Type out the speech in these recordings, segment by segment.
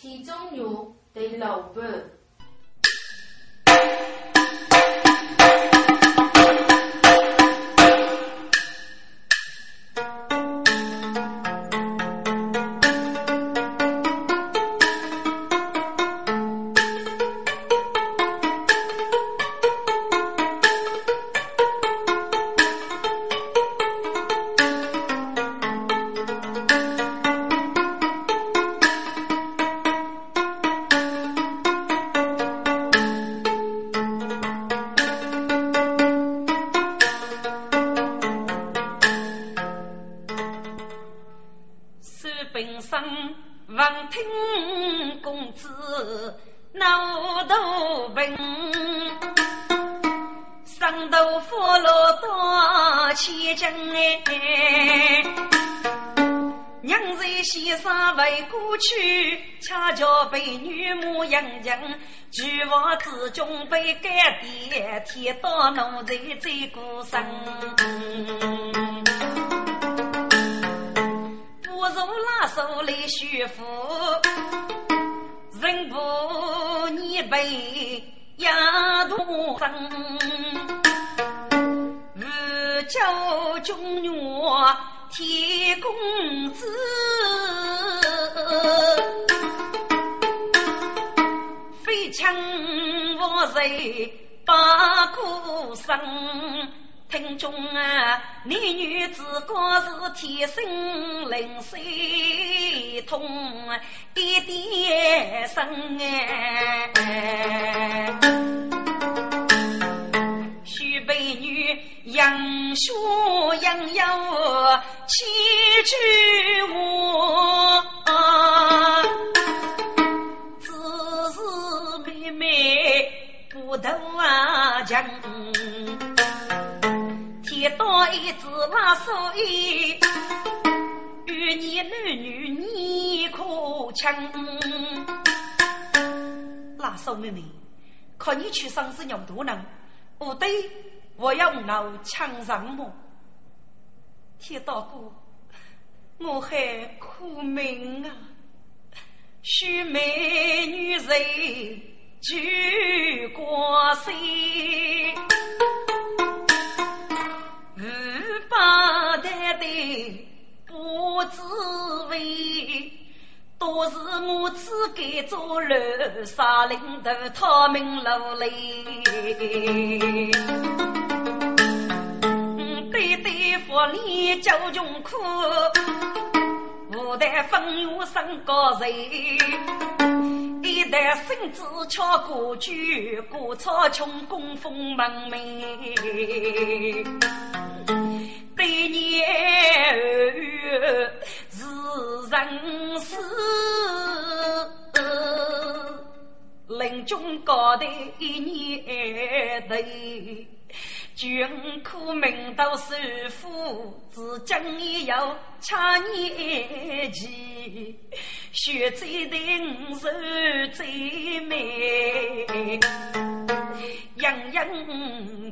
其中有第六本。道奴才最孤身。把苦生？听中啊，你女子果是天生灵犀通，一点生哎。许美女杨雪杨有七句话。强，天道一子拉手衣，与你男女你可强。拉手妹妹，看你去生死牛多能，不对，我要闹枪上么？铁道哥，我还苦命啊，许美女人。举国谁？五八代代不知味，都是我自己做了杀领头，他们劳累。对对，福利叫穷苦，无代风雨生高人。一代孙子敲鼓句，鼓草穷供奉门楣。对年后是人死，临终高头一年头。君苦命到首富，至今已有七年期。血最定，手最美，样样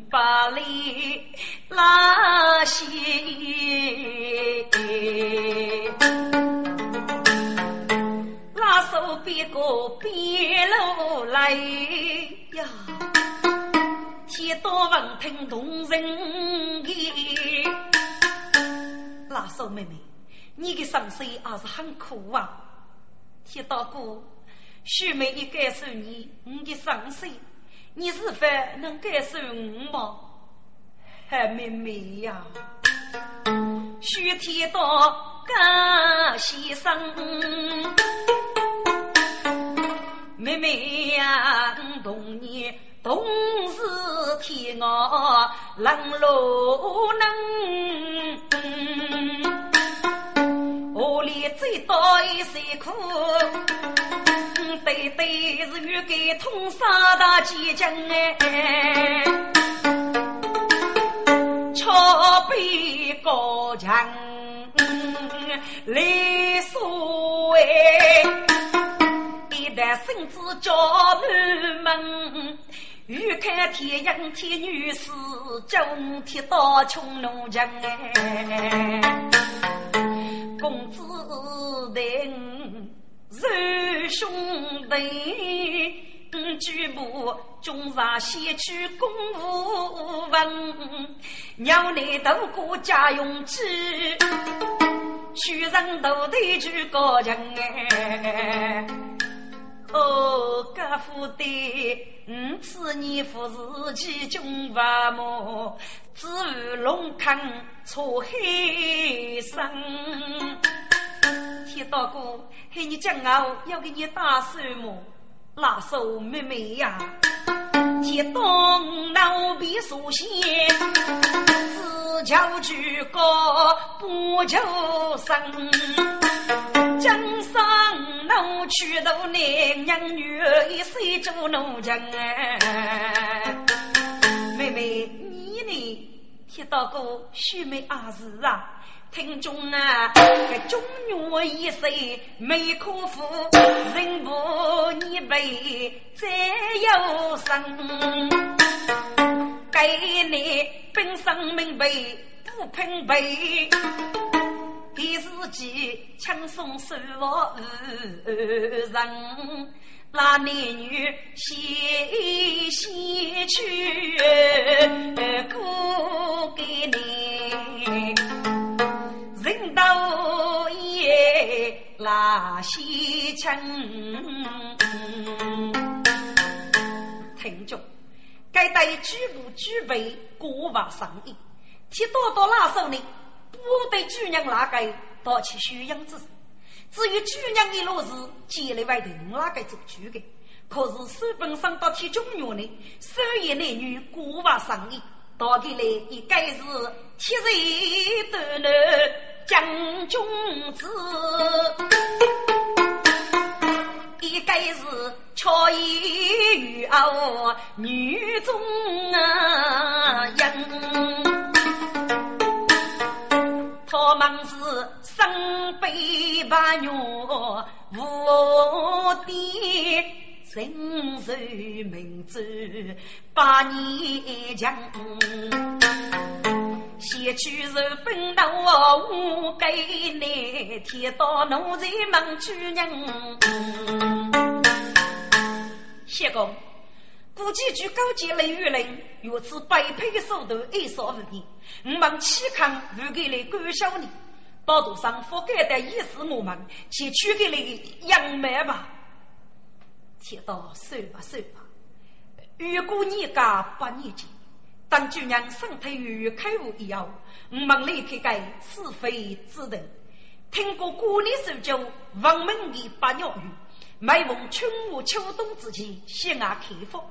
把里拉稀。拉手别个别路来呀？天道闻听动人意，拉手妹妹，你的伤心还是很苦啊！天道哥，许妹一感受你，你的伤心，你是否能感受我吗？嗨，妹妹呀，许天道感牺牲，妹妹呀，我同你。同是天我冷落能，屋里最多一些苦，对对是欲给通杀大几将哎，桥北高墙来说哎，一旦孙子叫满门。欲看天阳天女士，中天到穷农家哎，公子等受兄弟，举步中上先去公务文，鸟内渡过家用机，去人头的去高墙哎。哦，家父的，五次年父是其中父母，只有龙坑出黑生。铁道哥，ให้你讲我要给你打什么？拉手妹妹呀，铁东老比书写，只求举高不求生。江上奴去到男娘女儿，一岁做奴家。妹妹，你呢？听到过须眉阿是啊？听中啊，这中原一世没可负，人不你辈再有生。给你本生明白不平辈。给自己轻松生活人，那男女先先去过给你，人到夜那些情。听着，该带举步举备过往上衣，提多多拉手呢。我对主娘那个打起修养之事，至于主娘的路是接来外头哪个做主的？可是书本上到体中原呢，守夜男女过往生意，到底来应该是铁人都能将君子，应该是巧言与傲女中啊人。我们是身背八女无敌，身受明珠百年强。先去日本到我给你，天到奴才忙主人。谢公。估计据高级雷雨人如此卑鄙的手段，一扫无遗。我们岂肯不给你管小你？道路上覆盖的也是我们，去取给你养美吧。铁道算吧算吧，如果你家八年前，当主娘身体与开悟一样，我们立刻改是非之人。听过过年守旧，文门的八鸟语，每逢春夏秋冬之际，喜爱开放。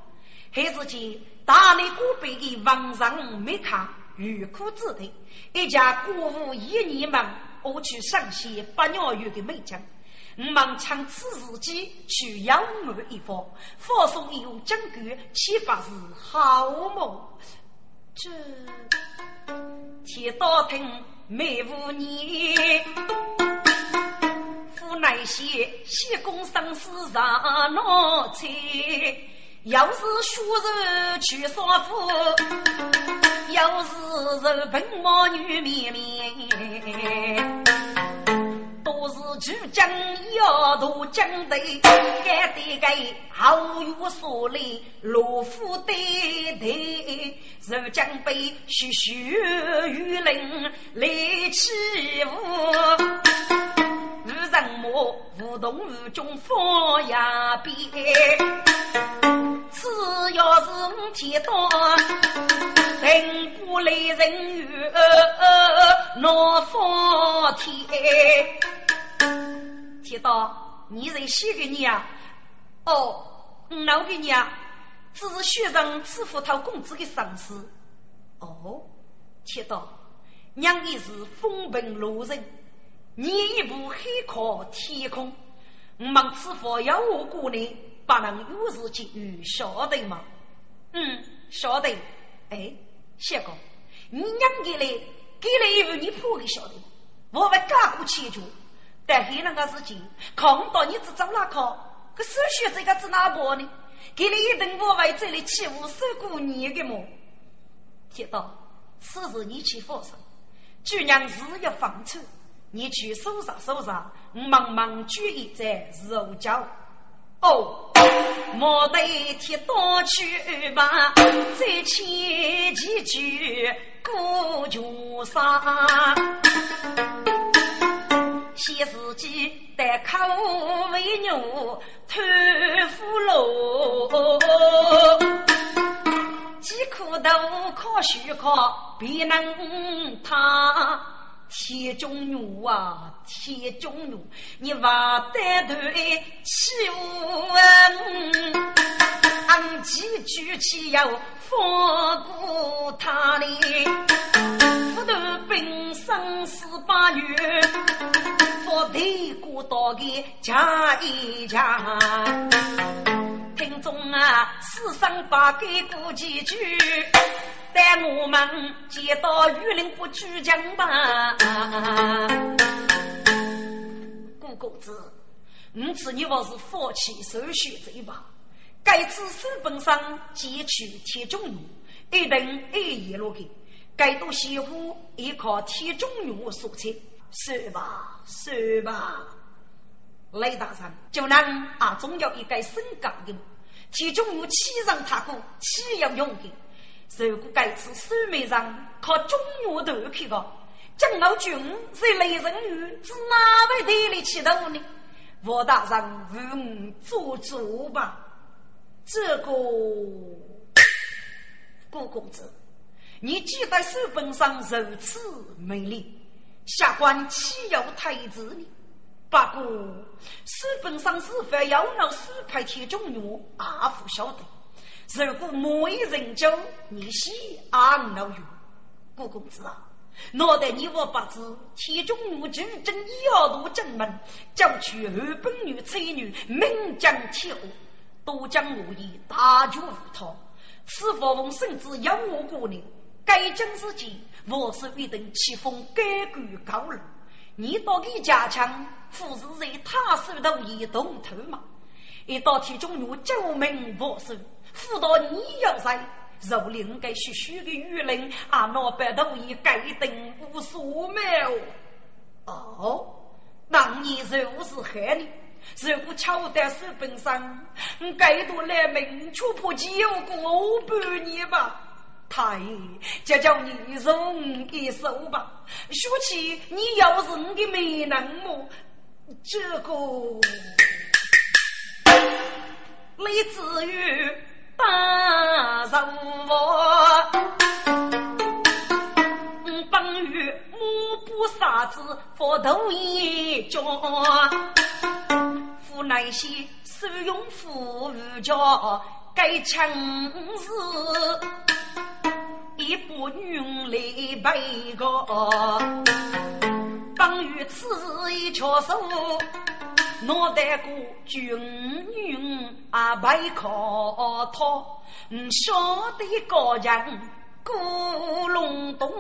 还是见大内古北的王上没看，欲哭之徒，一家国务一年忙，我去上写八鸟鱼的美将，我们趁此时机去仰慕一方，放松一用将军，岂不是好梦？这天道听每五年，府内些西宫生死上闹菜。要是学人去少妇，要是人本貌女面面，都是举将要渡江头，该得给好有所累，罗夫对对，入江北徐徐雨林来起舞。无人摸，无动无中放呀边。只要是我天道，人不来人怨，闹翻天。天道，你在写给你啊？哦，闹给你啊？只是学生支付他工资的上司。哦，天道，娘的是风平路人。你一步海阔天空，我们此佛要我过年，不能有事就晓得吗？嗯，晓得。哎，谢公，你娘给嘞给嘞一步，你破给晓得我会加过千脚，但还那个事情，看到你只走哪靠，可手续这个只哪包呢？给你一顿我为这里欺负受过你的么？铁道，此事你去放手，主娘日要放出。你去搜查搜查，忙忙举一在肉脚哦，莫得替多去吧，再千几句过穷山。先自己带口为牛偷俘虏，饥苦都可许可，必能他。铁中牛啊，铁中牛，你话得对欺我？俺几句气要放过他哩，不得兵生死八月，佛得过道的加一加。听众啊，世上八给过几句。待我们见到玉林不举枪吧，顾公子，你知你我是放弃手续贼吧？该次书本上截取铁中女，一定一言落给。该多媳妇依靠铁中女所赐，是吧？是吧？雷大人，就能啊，总要一个身高的铁中女，欺上踏过，岂要用的？如果该次书面上靠中药头去个，江老君是雷人女，是哪位队里起头呢？我大人为我做主吧。这个顾公子，你记得书本上如此美丽，下官岂有推辞呢？不过书本上是否要让书派铁中药，阿父晓得。如果某一人酒，你喜俺老友，顾公子啊，脑袋你我不知，其中我举正一二度正门，叫去二本女才女，名将天后，都将我以大局无套。此佛翁甚至要我过呢？该将之际，我是一等气风改革高楼。你到底加强，富士在他手头一动头嘛？一到体中我救命无数。辅导你要在，若令该虚虚的舆论，啊，那白头也盖定无所没哦，当年如是害你，如果巧在书本上，该多来明确破旧过半年吧。太，就叫你容一手吧。说起你要是你的美男么？这个李子玉。大人我，本与目不杀子，佛头一脚，夫乃些受用富裕家，该强势，一不女来背个，本与此一翘手。脑袋过军女啊，白靠套，晓得高人古龙洞，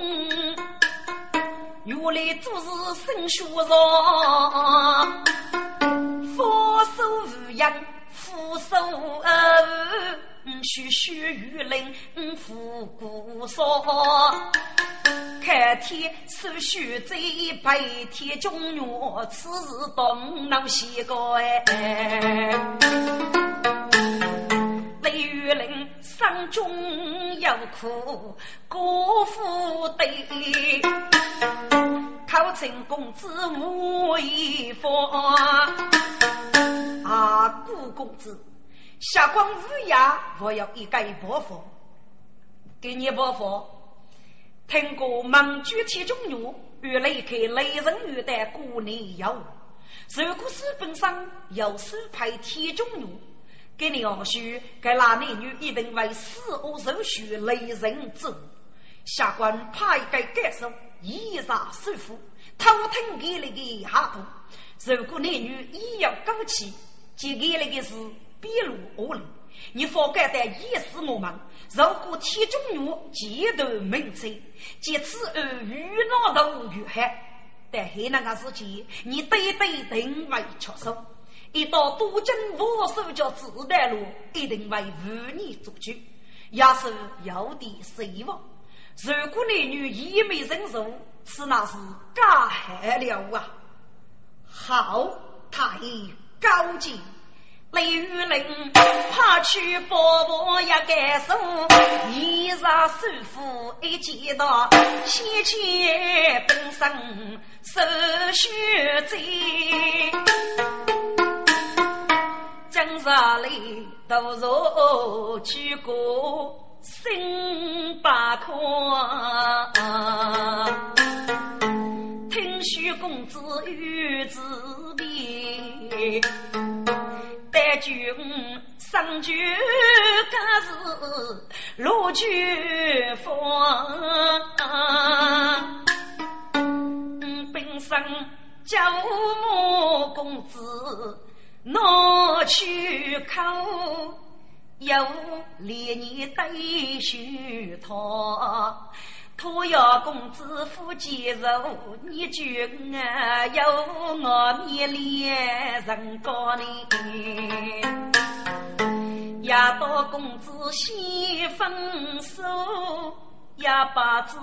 原来做事生学上，佛手无言，俯首而虚虚与灵，复古说。开天此须在白天中原，此事东南西个哎。雷雨林山中有苦过富对，考成公子无一方。啊，顾公子，下官无牙，我要一个伯父，给你伯父。听过蒙古铁中女与雷克雷人女的过年有，如果书本上有书派铁中女，给你要说，该那男女一定为死而受许雷人之物。下官派该感受以杀收服，偷听给那个下毒。如果男女一要高起，就给那个是笔录恶灵。你方敢的意思我们，如果铁中女街头名车，即此而遇难都遇害。但黑那个事情，你对对定为出手。一到多金我手叫子弹路，一定为无你做主，也是有点希望。如果男女一没忍受，此那是加害了啊！好，太高见。雷雨林，怕去伯伯也该手，一杀师傅一见到，先前本身手血罪，江上里都若去过心八宽，听说公子有子命。但君上句可是罗君风，本身叫母公子拿去口，有连年对续他。托要公子夫接受，你君啊有我面脸人高呢？也到公子先分手，也不知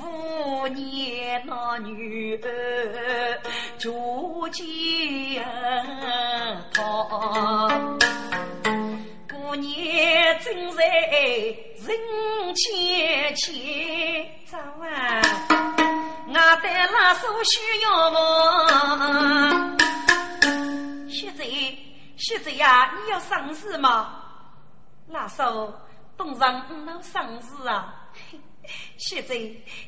五年那女儿逐渐逃。过年正在人前前走啊，我的拉手需要我。现在现在呀，你要生日吗？拉手，东上不能生日啊。现在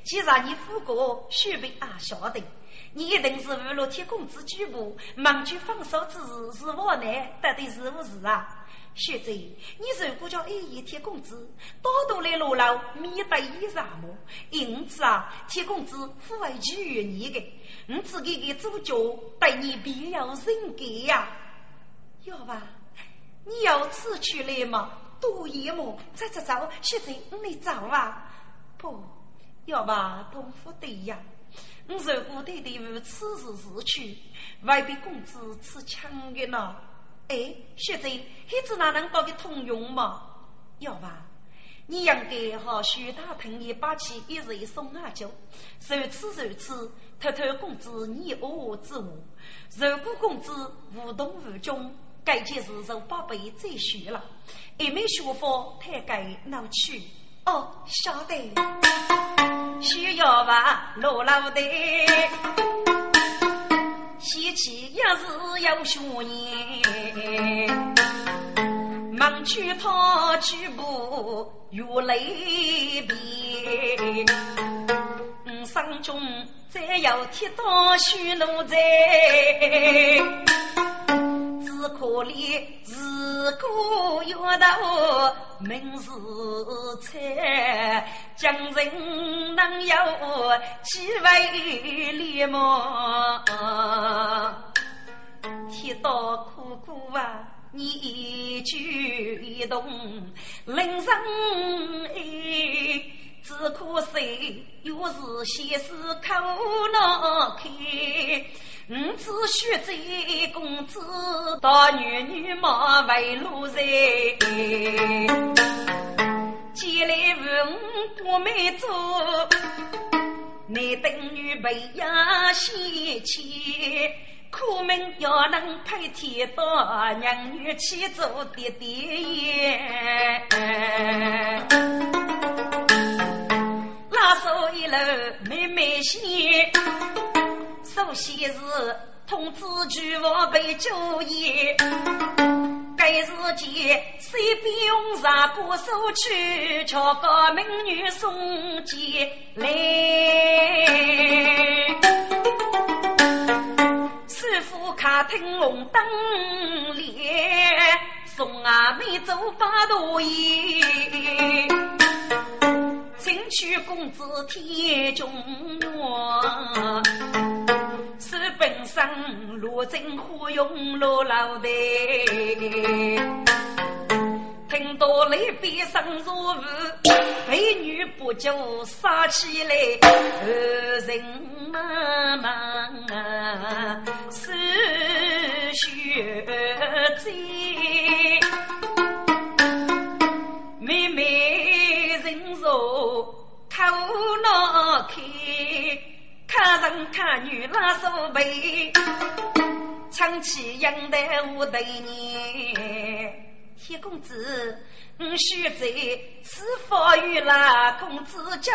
既然你父过，须被俺晓得，你一定是为了铁公子举步，忙去放手之日是我难，到底是不是啊？学者，你如果叫一一贴工资，多多来落楼，免得衣裳么？因此啊，铁公子不会拒绝你的，你自己的主角对你必要人格呀。要吧？你要此去来吗？多一么？走走走，学者，你走啊？不要吧？同府对呀。你如果对对于此时死去，未必公子吃枪的呢。哎，学者，孩子哪能搞个通用嘛？要吧？你应该好徐大腾一把起一人送阿舅，如此如此，偷偷公子你我之物。如果公子无动无衷，该件事就宝贝再续了。一枚学法太该闹去。哦，晓得。需要吧，罗老的。喜气一日要学年，忙去跑去步如雷鞭。山中再要铁刀修奴在。只可怜自古有道名是才，将人能有几位脸么？铁道苦苦啊，你一举一动令人爱。只可惜，有时闲事口难开。吾只学这公子，大女女马为路人。既来问不美做，男等女备呀先妻，苦命要能配天道，娘女齐做爹爹爷。拉手一路妹妹先，首先是通知举房备酒宴。该时节随便用茶过手去，瞧个美女送进来。师傅客厅红灯连，送阿妹走八度宴。进去公子天中院，是本身罗真花用罗老的。听到那边声如雨，美女不就杀起来，二人茫茫啊是血债，开，看人看女拉手背，唱起杨代舞对你，铁公子，我须在此佛与那公子救，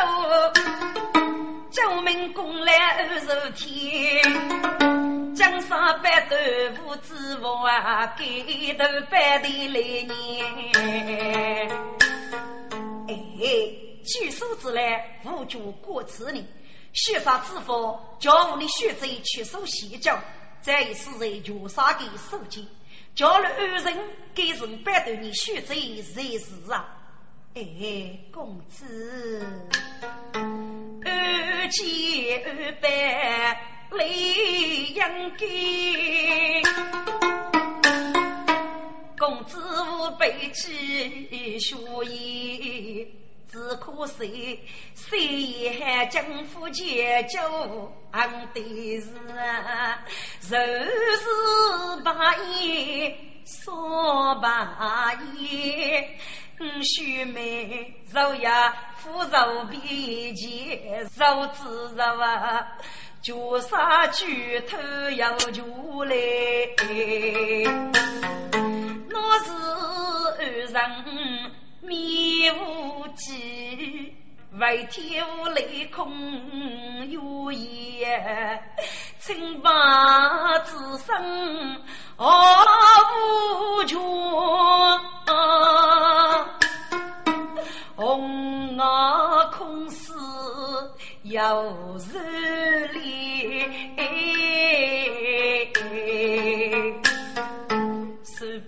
救命功来二十天，江山百斗无知我啊，给头百的来年。哎。举手之来，无助过此人。血杀之佛，叫你血贼去守邪教，再一死在绝杀的手间。叫了二人给人百对你血贼才是啊！哎，公子，二姐二拜泪阳给，公子无背起血衣。只可惜，谁还将夫结交安的是啊，若是把言说把言，须眉肉呀，夫肉比肩，肉之肉啊，绝杀举头要出来，那是二人。迷无际，为天无雷空有言，清白之身傲无穷，红袄空思有日里。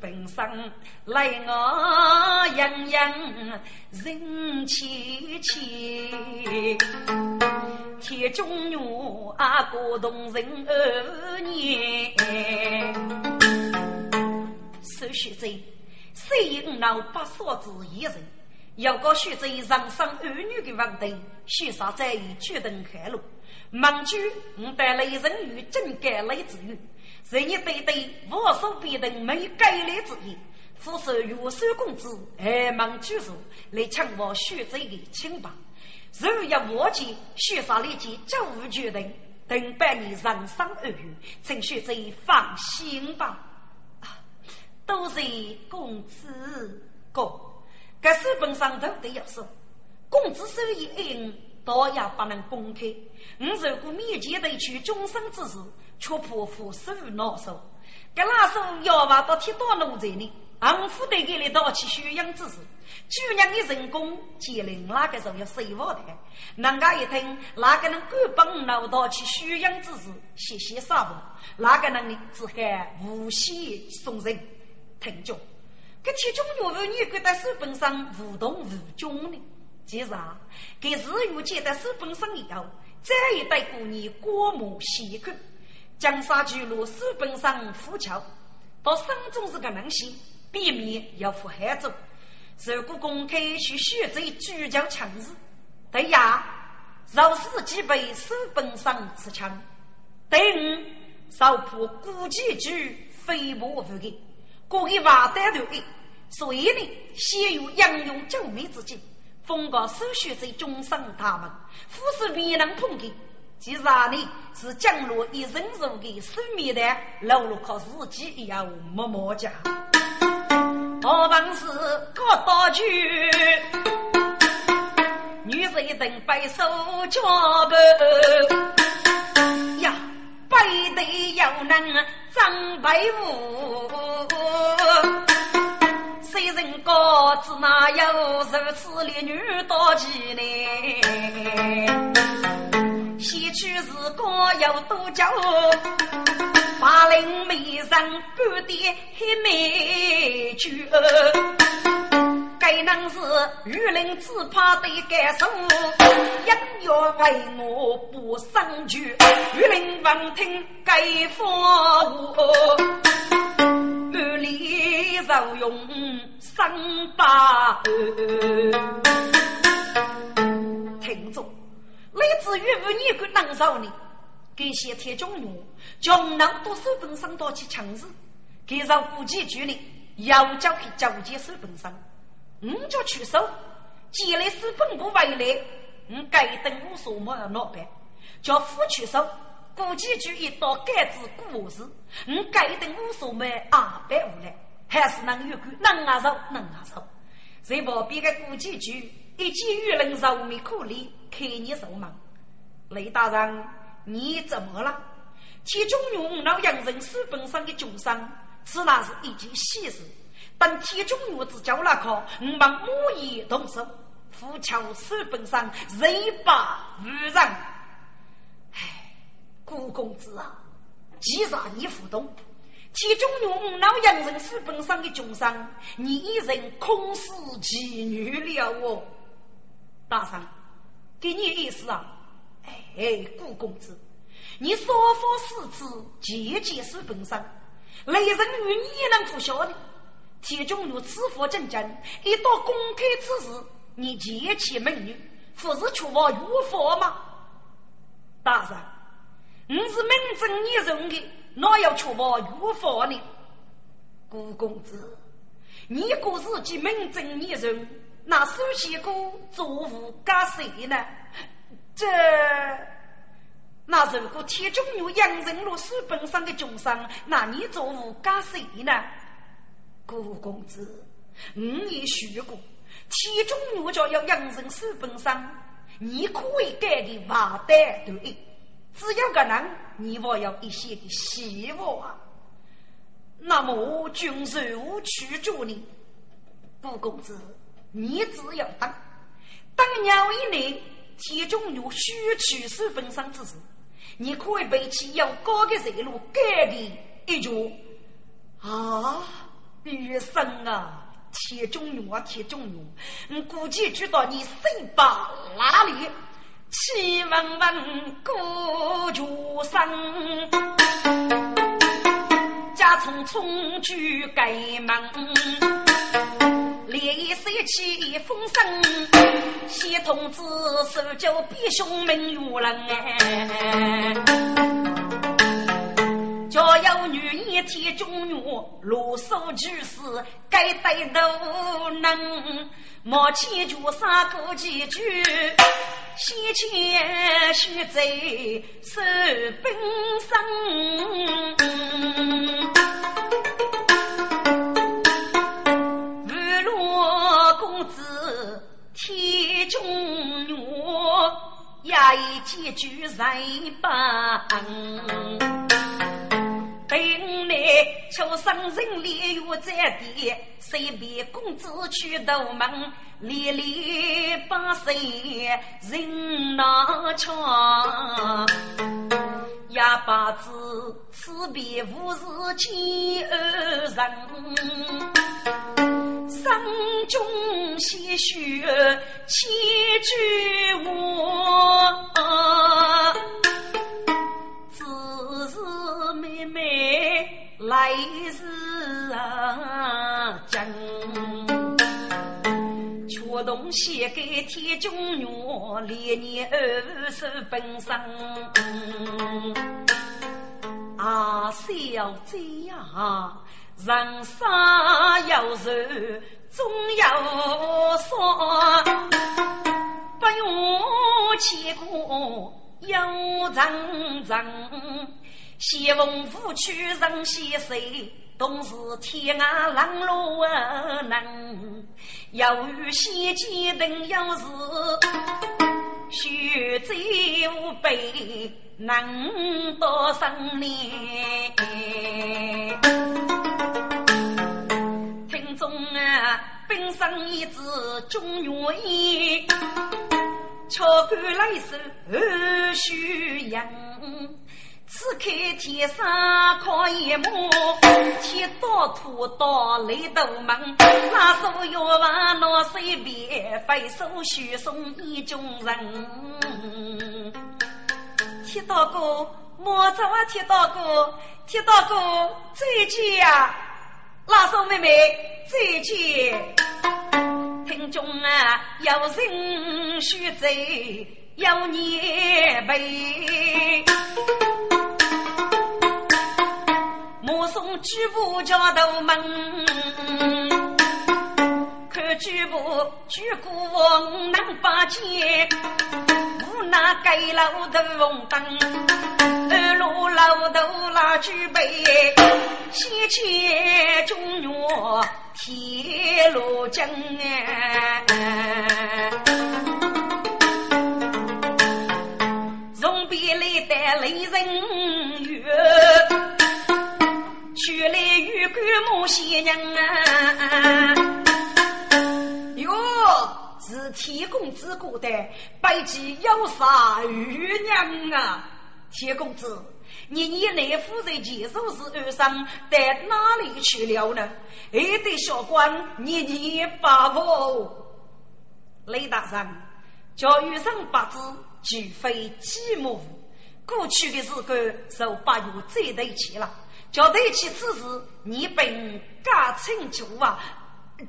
本身来我洋洋人气气，铁中女啊，过动人二年。手续贼，谁五老八嫂子一人，要搞血贼上上儿女的问题，血杀在于决定开路。盟主，我带来人与真改来之语。人一对对，无所必定，没改来之意。俯首岳守公子，爱忙举手来抢我血贼的清白。如要忘记，血杀立即就无决定，等百年人生而遇，请血贼放心吧。啊，都是公子哥，这书本上头都要说，公子手艺恩，倒也不能公开。我如果面前得取终身之事。却怕父手恼手，格拉手要挖到铁道路在里，昂夫得给你盗起宣扬之事，居然的人工接令哪个时候要收房的？人家一听，哪个能敢帮老盗去宣扬之事？谢谢啥不？哪个能力只喊无限送人？听着，这其中岳父你觉得手本上无动无衷呢？其实啊，给日月接在手本上以后，再一代过年过目细看。江沙巨鹿书本上浮桥，到山中是个能行，避免要负害走。如果公开去选择聚焦强势，对呀，若是即被书本上持枪，对五少破古籍句飞沫无的，故意瓦单头的，所以呢，先有杨勇救命之计，封告首选在终身大门，夫是未能碰的。其实啊，你是降落一人如的生命的，老路靠自己也要默默讲。我本是个道具，女人等白手交伴呀，背对又能张白虎。谁人告知那有如此烈女多奇呢？西去是歌有多娇，八零眉上半点黑眉角，该能是玉林只怕得该手，一要为我不生惧，玉林闻听该发我，满里受用生把，听众。来自于五年个南少呢，给些铁中女，将能多手本上多起强势，给上古籍距离，要交给交接手本上，你就出手，既来手本不回来，你该等我什么老板，叫夫出手，过几句一道改字故事，我改的无所谓二百五来，还是能有个能啊手能啊手。在旁边的古籍局，一见遇人愁眉苦脸，看你手忙。雷大人，你怎么了？其中用老洋人书本上的旧伤，此乃是一件喜事。等其中我只叫那个，我们母仪动手，扶桥书本上人把无人。唉，顾公子啊，既然你不懂，其中用老洋人书本上的旧伤，你一人空是妓女了哦。大圣，给你意思啊？哎，顾公子，你说佛四次，节节是本上，雷人与你能不晓得？铁中如此佛正正，一到公开之时，你结起美女，不是确保如佛吗？大人，你是名正言顺的，哪有确保如佛呢？顾公子，你果是既名正言顺，那苏西哥做无干谁呢？这，那如果铁中有杨人路书本上的穷商，那你做无干谁呢？顾公子，我也学过，铁中有叫要杨人书本上，你可以改的瓦单对，只要个人，你我要一些的希望。那么君如去助你？顾公子，你只要当，当鸟一年。其中有虚取书本上之时，你可以背起要高的热路改的一脚啊，余生啊，铁中用啊，铁中用，我估计知道你身把哪里，气温温过竹生，家从从居改门。烈士起风声，谢同志手脚比兄明如人哎，家有女儿天中女，罗嗦举事该得都能，莫牵住三个几句，先前须在手本上。中原，也已几句人帮。等来求生人烈月在地，随便公子去斗门，连连把谁人难抢。也把子此别无事见二人。山中些许千句话，只是妹妹来日啊真，却动写给天中月，连年二十本生。啊，小姐呀！人生有愁，总有说，不用牵挂有人人。西风拂去人西水，同是天涯浪路难。有遇险见人有事，血债无悲能多生年。中啊，本身一只中原意，巧干来手二须阳。此刻天上靠一幕，天刀土刀雷斗门，拉手要往那水边，飞手续送一众人。铁刀哥，莫走啊！铁刀哥，铁刀哥，再见呀！拉手妹妹再见，听中啊有人须走，有年辈，目送举步家头门，举步举过往南八街，无奈盖楼头红灯。二路老头拉举杯，西去中原铁路经哎，从别来的雷人月，去来玉干母仙娘啊，是铁公子过的，拜祭有啥玉娘啊？铁公子，你你那夫人前手是二伤，到哪里去了呢？还得小官你你把握。雷大人，叫遇上八字，绝非寂寞。过去的日子受八月再对起了，叫对起此事，你本该清楚啊。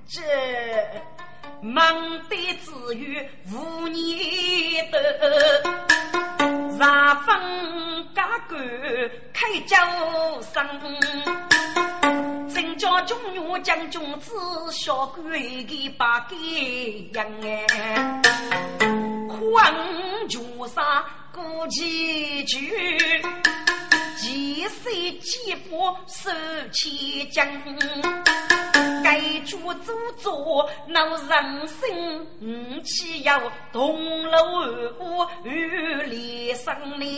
这忙得子于无年的。茶分家官开酒声，正叫中原将军子小官的把给养哎，宽穷杀过几句，几岁几步手起将。该主祖作闹人生，五七要同楼二屋与连生哩，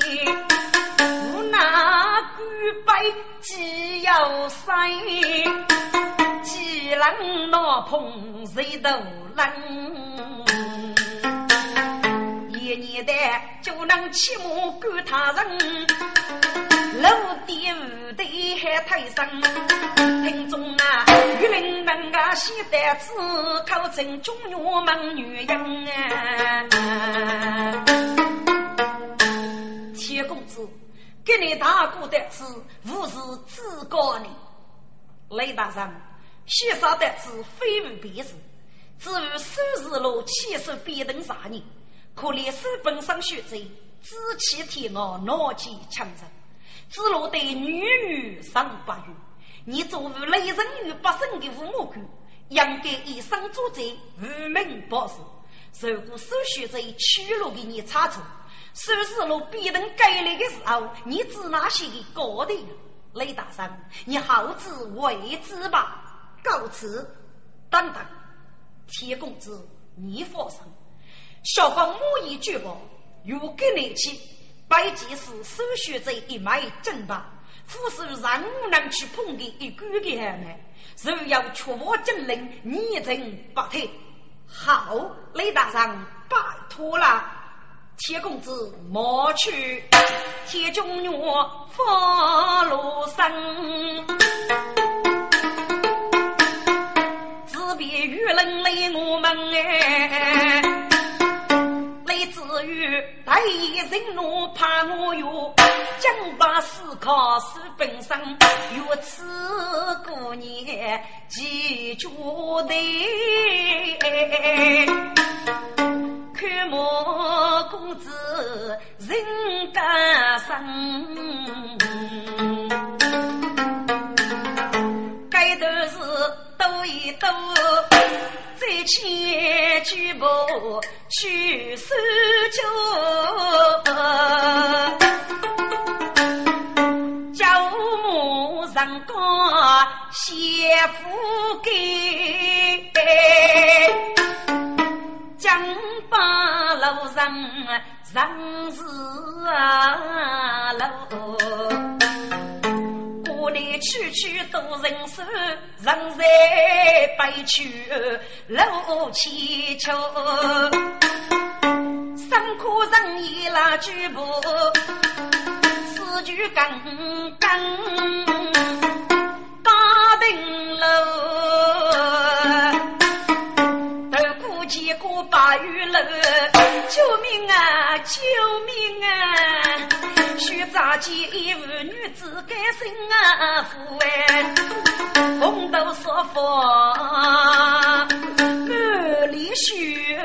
无那古碑既要塞，既能闹碰谁都冷。一年的就能起码管他人，楼底屋对还太深。听众啊，玉林能啊写单词，考成中原门女人啊。铁公子，给你大哥的字，无是自高呢。雷大人，写啥的字非无别事，至于收拾路气势变等啥人？可怜书本上学者，志气天傲，脑气强人，只落得女语上八语。你作为雷人与百姓的父母官，应该以身作则，为民报事。如果手学者取路给你差错，收拾路必能改来的时候，你指哪些个高的？雷大山，你好自为之吧。告辞，等等，铁公子，你放心。小方我已举报，有给你去，拜祭是手续者一脉正吧？夫是任务能去碰的一个个呢？若要确保金陵，你正不退。好，雷大人，拜托了。铁公子，莫去。铁中原发罗生，自别与人来我们哎。至于大人怒怕我哟，将把思考是本身，如此过年记住的，看莫公子人家生，该都是多一多。再千举步去苏州，家母上高谢福给，江八路上人是啊路。来去去都人手，人在北去路千秋。三苦人一拉举步，四句刚刚打定楼。见过八月楼，救命啊！救命啊！须扎起一妇女子该生啊！父哎，红豆说佛，满里血，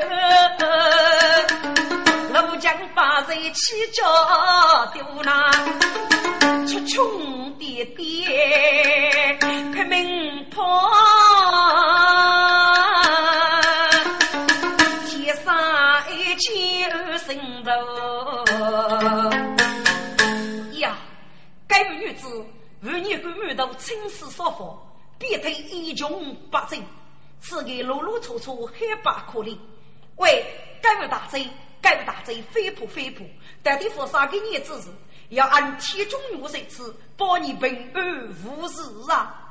怒将八人起脚丢那，出穷爹爹，开门退一穷八贼，此给路路处处黑白可怜。喂，该位大贼，该位大贼，飞扑飞扑，到底佛杀给你指示，要按天中路设置，保你平安无事啊！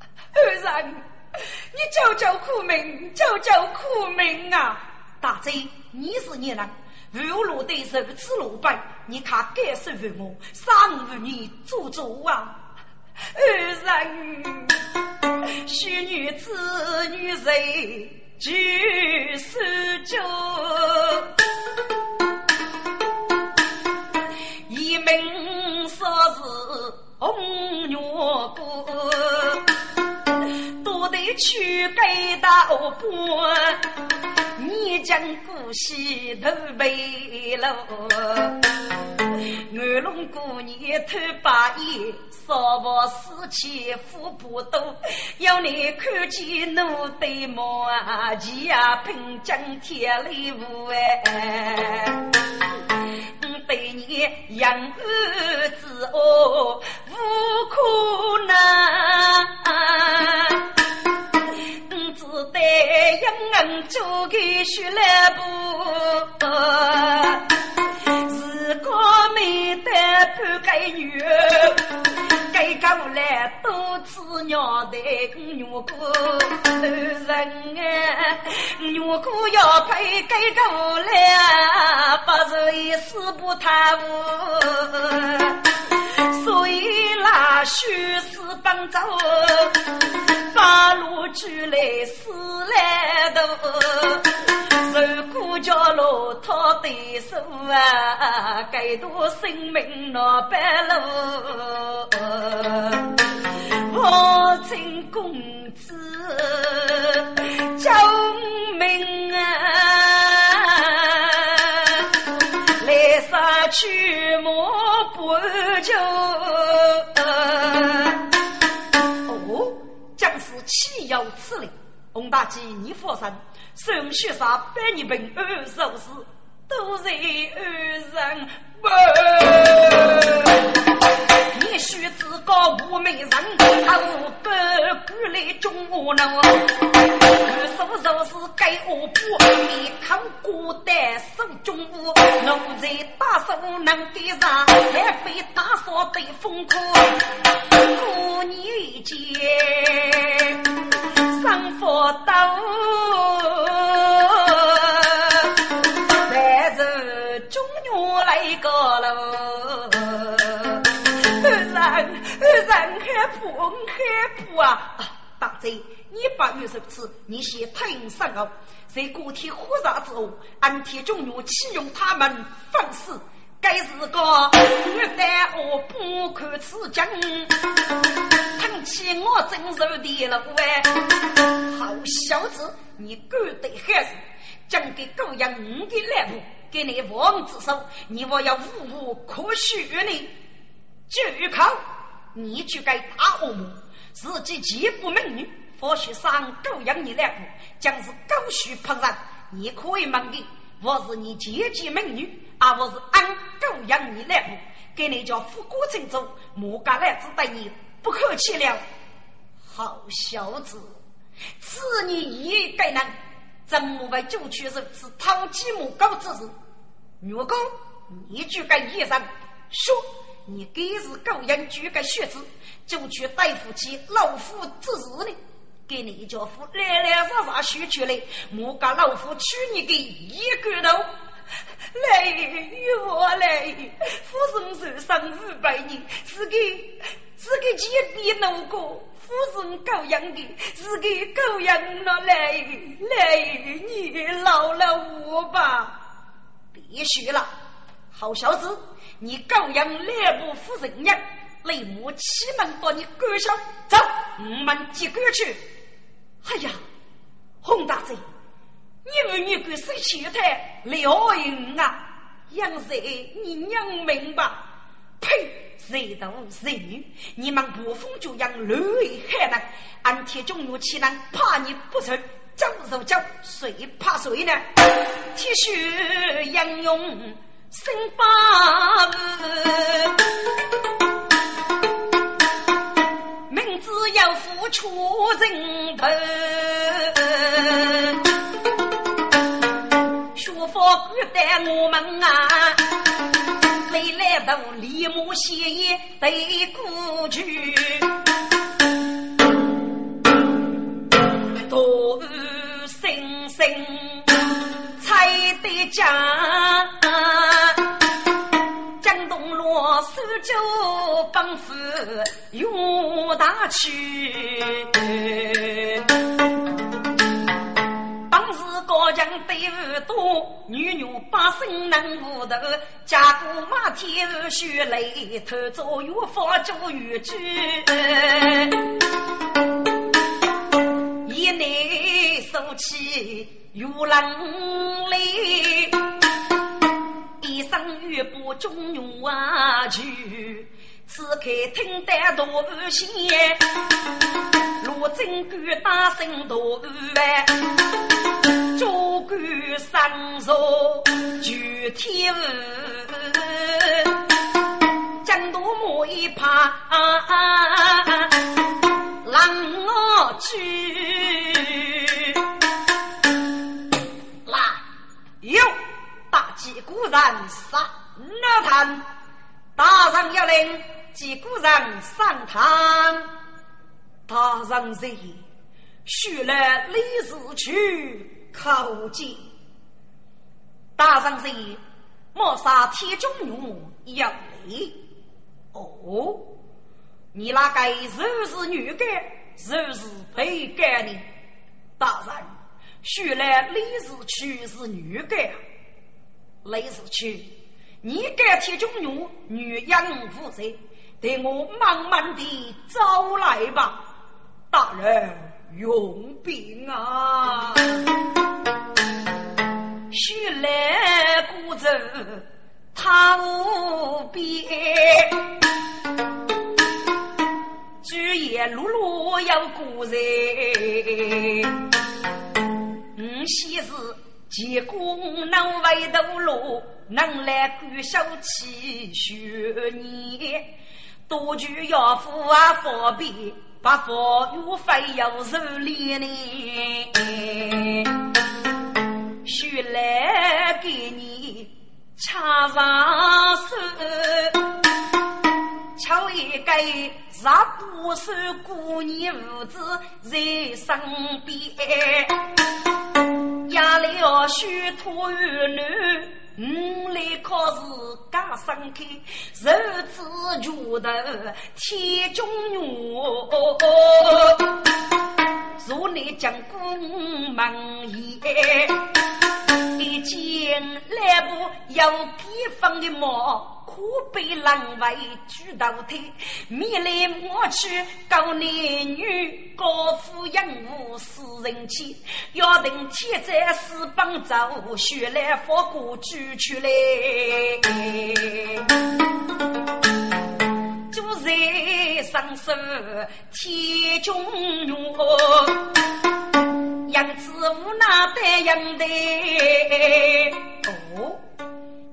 二人，你救救苦命，救救苦命啊！大贼，你是你人，如落对手此落败，你看该受于我，杀我你做主啊！二人，许女子女人举手酒，一名说是红月姑，多得去给道伴。你将古稀头背了，二龙姑娘偷把衣，少不死气富不多，要你看见奴对马啊，骑呀凭将天礼物哎，对你养儿子哦，无可能。在阴暗做个雪来布，半个女，该过来多次娘的女姑，人啊，女姑要配该过来，不是一死不贪污。所以那须是帮走，八路军来死来头，如果叫骆驼对手啊，该多生命那白路，我请公子救命啊！去莫不就。哦，将士岂有此理！洪大吉，你放心，孙雪山百年平安受死，都在二人。退上哦。在过天火热之后，安天中药启用他们放肆，该是个玉带我不可此将，疼起我真受的了喂！好小子，你敢对孩子，将给狗养五的来不？给你王子手，你我要无无可许呢？就靠你去该大恶魔，自己既不美女，或许上狗养你两步，将是狗血喷人。你可以问的，我是你姐姐美女，而我是俺狗养你两步，给你叫富国成中，莫敢来只对你不客气了。好小子，此你一该能。怎么为九曲人是偷鸡摸狗之事？如果你就该医生说你该是狗养就该血子，就去对付起老虎之事呢？给你一家父来来杀杀学出来，莫讲老夫取你个一个头。来与我来，夫人受伤五百年，是给是给几笔怒过。夫人狗养的，是给狗养了来来，你饶了我吧！别学了，好小子，你狗养两部夫人养，雷母气门把你赶下，走，我们接过去。哎呀，洪大贼，你们女鬼谁去台撩人啊？养谁？你娘明白！呸！谁斗谁女？你们不疯就让乱害人。安天中有气人，怕你不成，走就走，谁怕谁呢？铁血英勇生八日，只要付出人头。学佛不带我们啊，未来都立马写意对古句，多声声才得讲。苏州帮夫用大去，当时高强队伍多，女女百姓能无头，家国马天血泪，偷走越方做越主，一内收起越冷泪。一生玉不中用啊去，此刻听得大雨线，罗真官大声大喊，主官上座举天舞，江东莫一怕浪我去，大吉古人上了堂，大人要令吉古人上堂。大人在，须来李氏去叩见。大人在，莫杀铁中勇要来。哦，你那个若是女的，若是配干的？大人，须来李氏去是女的。雷氏去，你该替中女女养负责，待我慢慢地招来吧。大人用兵啊！须来古走他无边，举夜碌碌要古人，嗯，昔日。结功能为斗罗，能来管小气学你，多具要富啊方便，把佛又非要受练呢。学来给你插上手，敲一个十不手姑娘五子在身边。压了许多女，五里可是刚生开，日子觉得天中月。如你将宫门也，一见来部有地方的毛。苦悲狼狈举头天，迷来莫去高男女，高富养无私人妻，要等天灾四帮走，血来佛过举出来，就在上手天中用，杨子无那白杨的哦。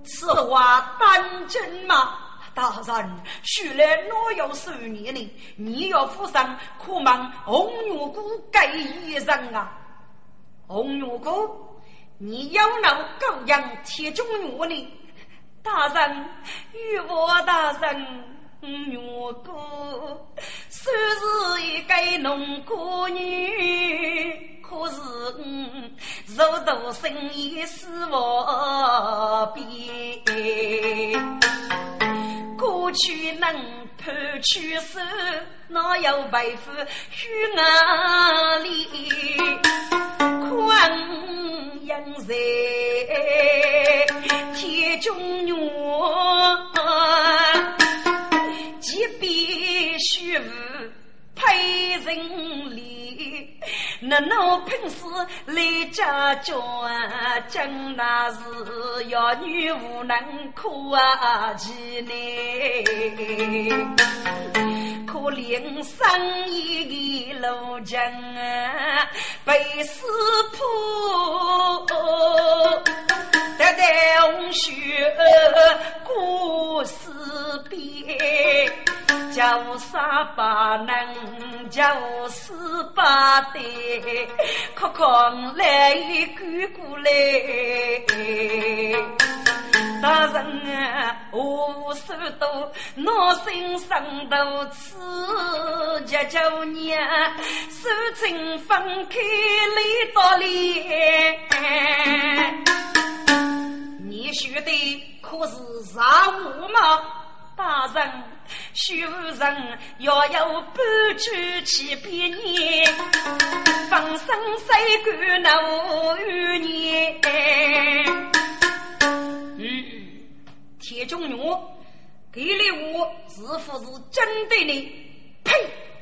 此话当真吗？大人，须来若有数年呢？你要负伤可望红月姑给一人啊！红月姑，你要能供养铁中月呢？大人，与我大人。月姑虽是一个农姑女，可是嗯，肉多生意是我边。过去能判去手，哪有为夫虚牙里？宽阳在天中月。即必须配人礼，那老平时来家教啊，讲那是要女无能苦啊气呢，可怜生意的路江啊，被师傅得得红袖过四边。叫啥把能叫四把得，可况来一过来。大人啊，我手多，我心上头刺，叫叫娘，手真分开来到里。你说的可是啥物吗？大人，修人要有半句去比你，放生谁管那与你？嗯，铁中女给了我是不是针对你？呸！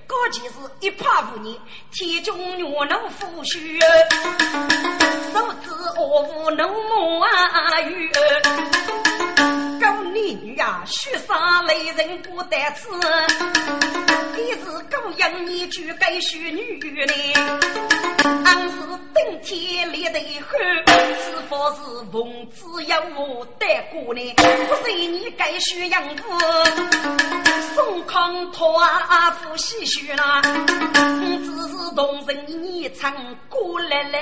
高级是一怕无你，铁中女能夫婿，手指我无能梦啊语。狗女呀，血杀雷人不得吃，你是狗养你就该许女呢。俺是顶天立地汉，是否是奉旨要我带过呢？不是你该许养父，宋康托啊夫喜许啦。只是同人你唱过来来，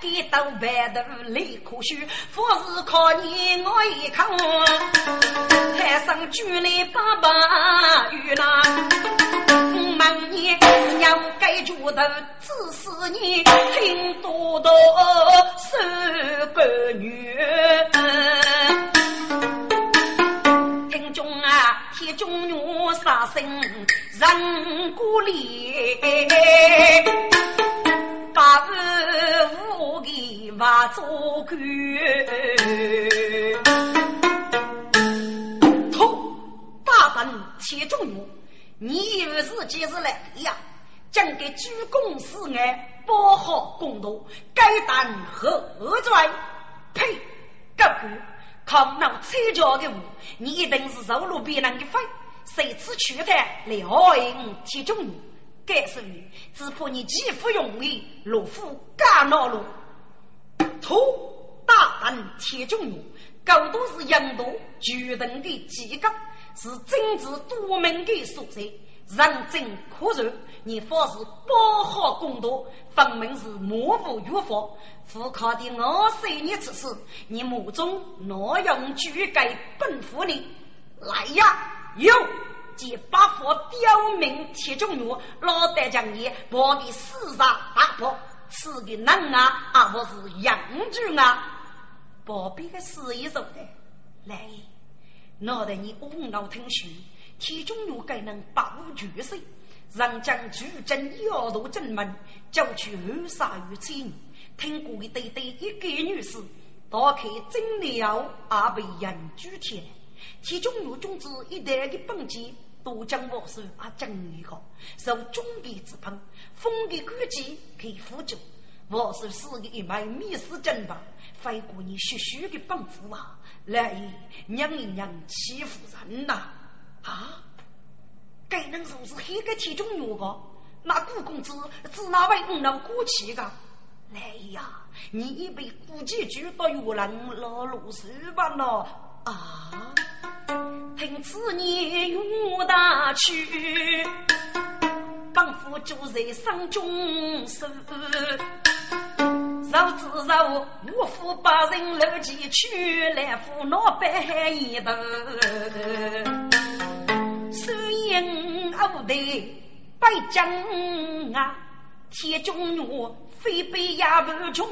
给到外头来可许，不是靠你我一靠。海上举来爸爸与那，问你娘该觉得只是你。听多多是个女，听中啊，听中女杀生人过里，把无的话做官。大人听中女，你以为是几时来的呀？将给主公示爱。包好公道，该当何罪？呸！个个抗闹参教的我，你一定是走路别人的非，谁知去的了应其中你？该是你，只怕你欺负容易，老夫干恼路。土大胆铁中女，高度是印度巨人的机构，是政治多门的所在。人真可辱，你方是包好公道，分明是模糊约法。富考的我十你之事，你目中哪样举该奔赴你？来呀，有！即八佛刁民铁中女，老旦将你把你四杀大破，此个能啊，而不是养猪啊！宝贝的事业说的，来，脑袋你无脑听书。其中有该能保全身，让将举证要入正门，叫去二杀于亲。听过一对对一个女士，打开真了阿被人举起来。其中有种子一代的本钱，都将我手啊整理好，受中地之捧，风的估计给辅助。我是是个一枚密室珍宝，飞过你徐徐的帮扶啊，来娘一娘欺负人呐！啊！该能说是黑个体中女个？那顾公子是哪位五老过气个？来呀！你一杯古几句到玉兰老路是吧？喏啊！听此言用大去，帮扶住在山中手，绕子绕，我扶把人楼前去，来扶老板一头。收银后头百将啊，铁中女非被压不中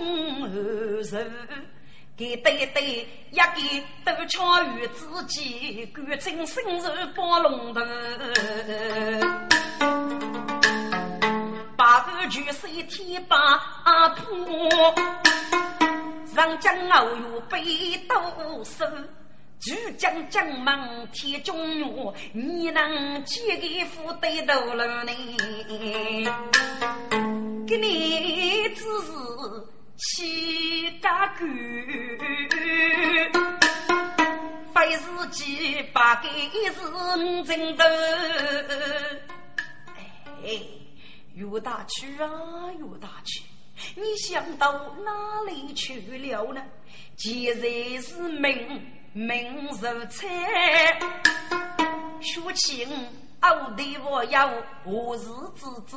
手，给对对一个都巧于自己，感情深入包龙头，八个举手天把破，上将后又被斗手。举将将忙铁中勇，你能接个副对头了呢？给你只是七家官，非是几百个是真的。哎，岳大去啊，岳大去，你想到哪里去了呢？既然是命。明如菜，说起我对我要何时之子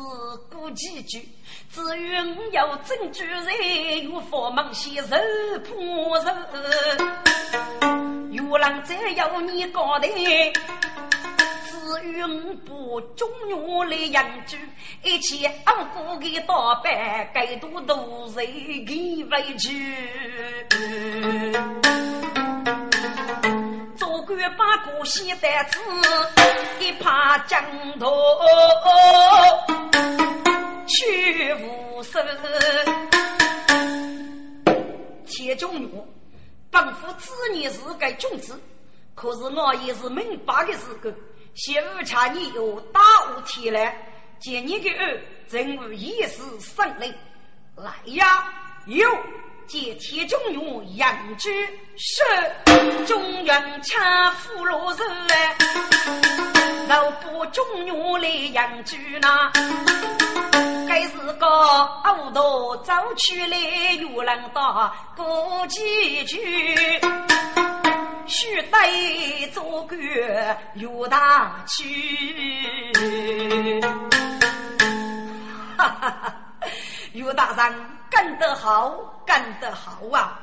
过几句？只愿我有证据在，有佛门先手破手。有人再要你高头，只愿不中原来养猪，一切安过的大白，该多都是给委屈。做官把国先担子，一怕江头去无声。铁中女，本府子女是个君子，可是我也是明白的时候，先误差你有大雾天来，见你的儿真无一时生灵，来呀，有。借铁中原养猪，是中原恰富罗人来，老不中原来养猪呐，该是个恶道走去来又能到过几句，须得做官有大去，哈哈哈。岳大人干得好，干得好啊！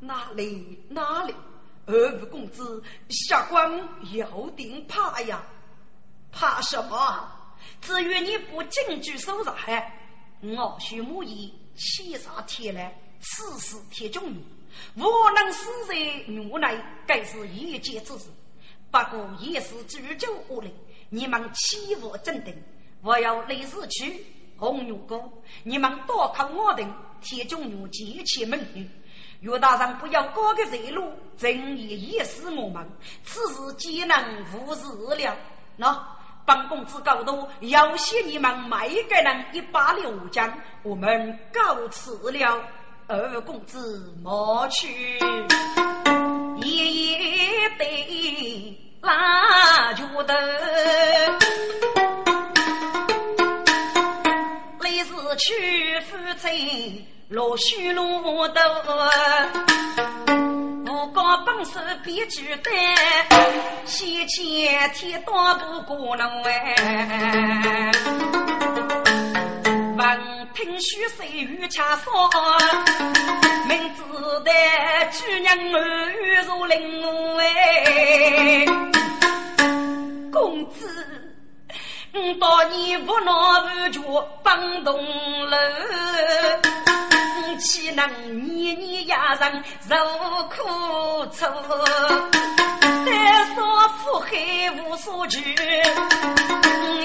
哪里哪里，二五公子下官有点怕呀，怕什么？只愿你不进居守杀，我许母仪欺杀天来，此事天中人，无能死在怒内，该是一劫之事。不过也是煮酒恶来，你们欺负镇定，我要立时去。红牛哥，你们多看我等，铁中牛结起门女。岳大人不要搞个热路，正义也是我们，此事皆能无事了。喏，本公子高度要挟你们每个人一把六将，我们告辞了。二公子莫去，夜夜得拉脚的。去夫妻落须落头，武功本事比举单，先前天当不过能哎。闻听虚岁与恰少，明知的举娘儿如灵哎，公子。我当年无脑不觉蹦动楼，岂能年年压人受苦楚？但说腹黑无所惧，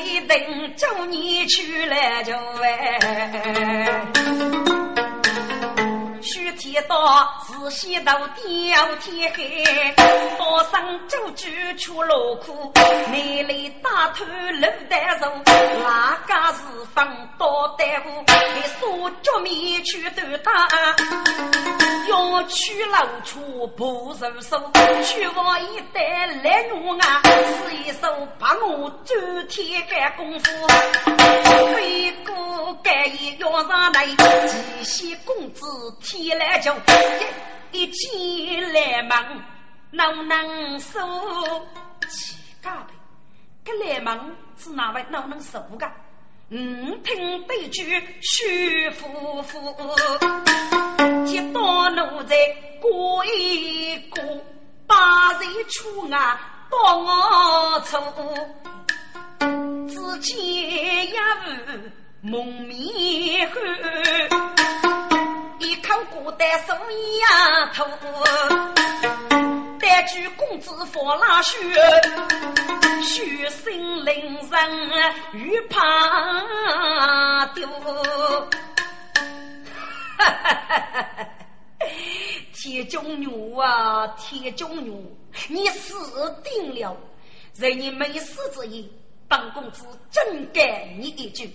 一等叫你去来就完。须天道，自西到吊天黑，道上酒酒出劳苦，内里打头露丹肉，哪家是放刀担斧？给说脚面去斗打，要去老处不入手，去往一代来怒啊，是一手把我走天干功夫，飞过盖一要上来，几些公子。起来就一起来忙，能能收？七家的，这来忙是哪位能能收的？嗯，听悲剧徐夫妇，接到奴才过一过，把人出啊帮我出，只见一副蒙面汉。一口孤单手丫头，单举公子佛拉血，血心灵人欲怕丢。哈哈哈哈哈！铁中女啊，铁中女，你死定了！在你没死之夜，本公子真该你一句，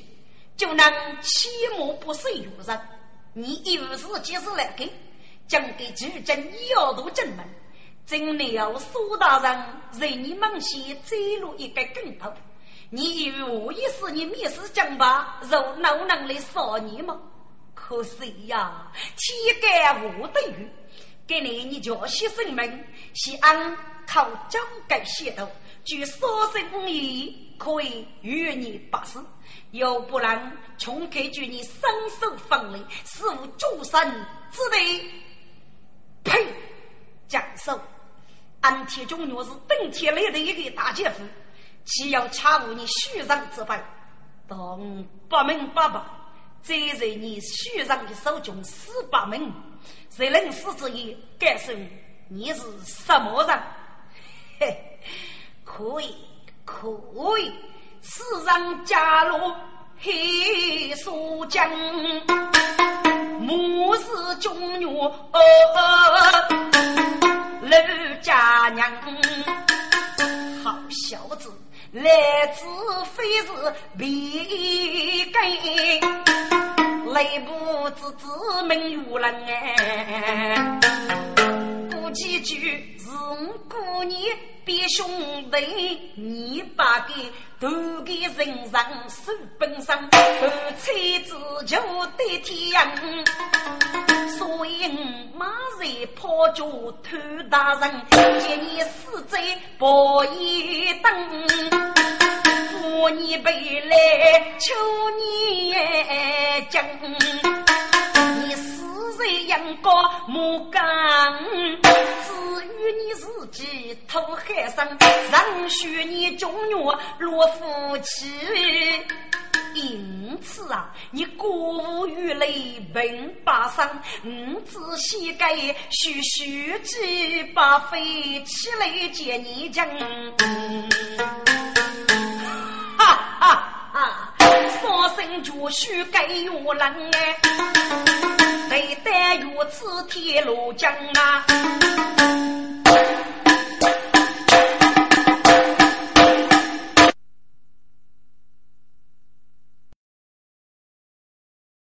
就能起码不是有人。你有事及时来给，将给主正要渡正门，真了苏大人在你门前摘落一个跟头。你以为我也是你灭世将吧？若能能来杀你吗？可惜呀，天干无得雨，给你你叫牺牲命，西安靠江改血头，据所生意可以与你八死，又不然穷开据你身受风雷，死无终身之地。呸！讲手，安铁中若是登天来的一个大姐夫，岂要恰无你虚上之辈？当不明不白，再在你虚上的手中死不明。谁能死之意？该说你是什么人？嘿，可以，可以，世上加入黑素江，母是中女，刘家娘，好小子，来自非是必根。内部自知名有人哎，几句是我过年比兄弟，你把给都给人上手本上，二妻子就得天阳，所以我马上跑脚偷大人，见你死在包一等。我你背来求你讲，死在阳光木岗，至于你自己偷海上，让许你中原落夫妻。因此啊，你过无雨雷奔八上，五子膝盖须须鸡把飞起来见你讲。啊！我生就须该月冷哎，得待如此天罗江啊！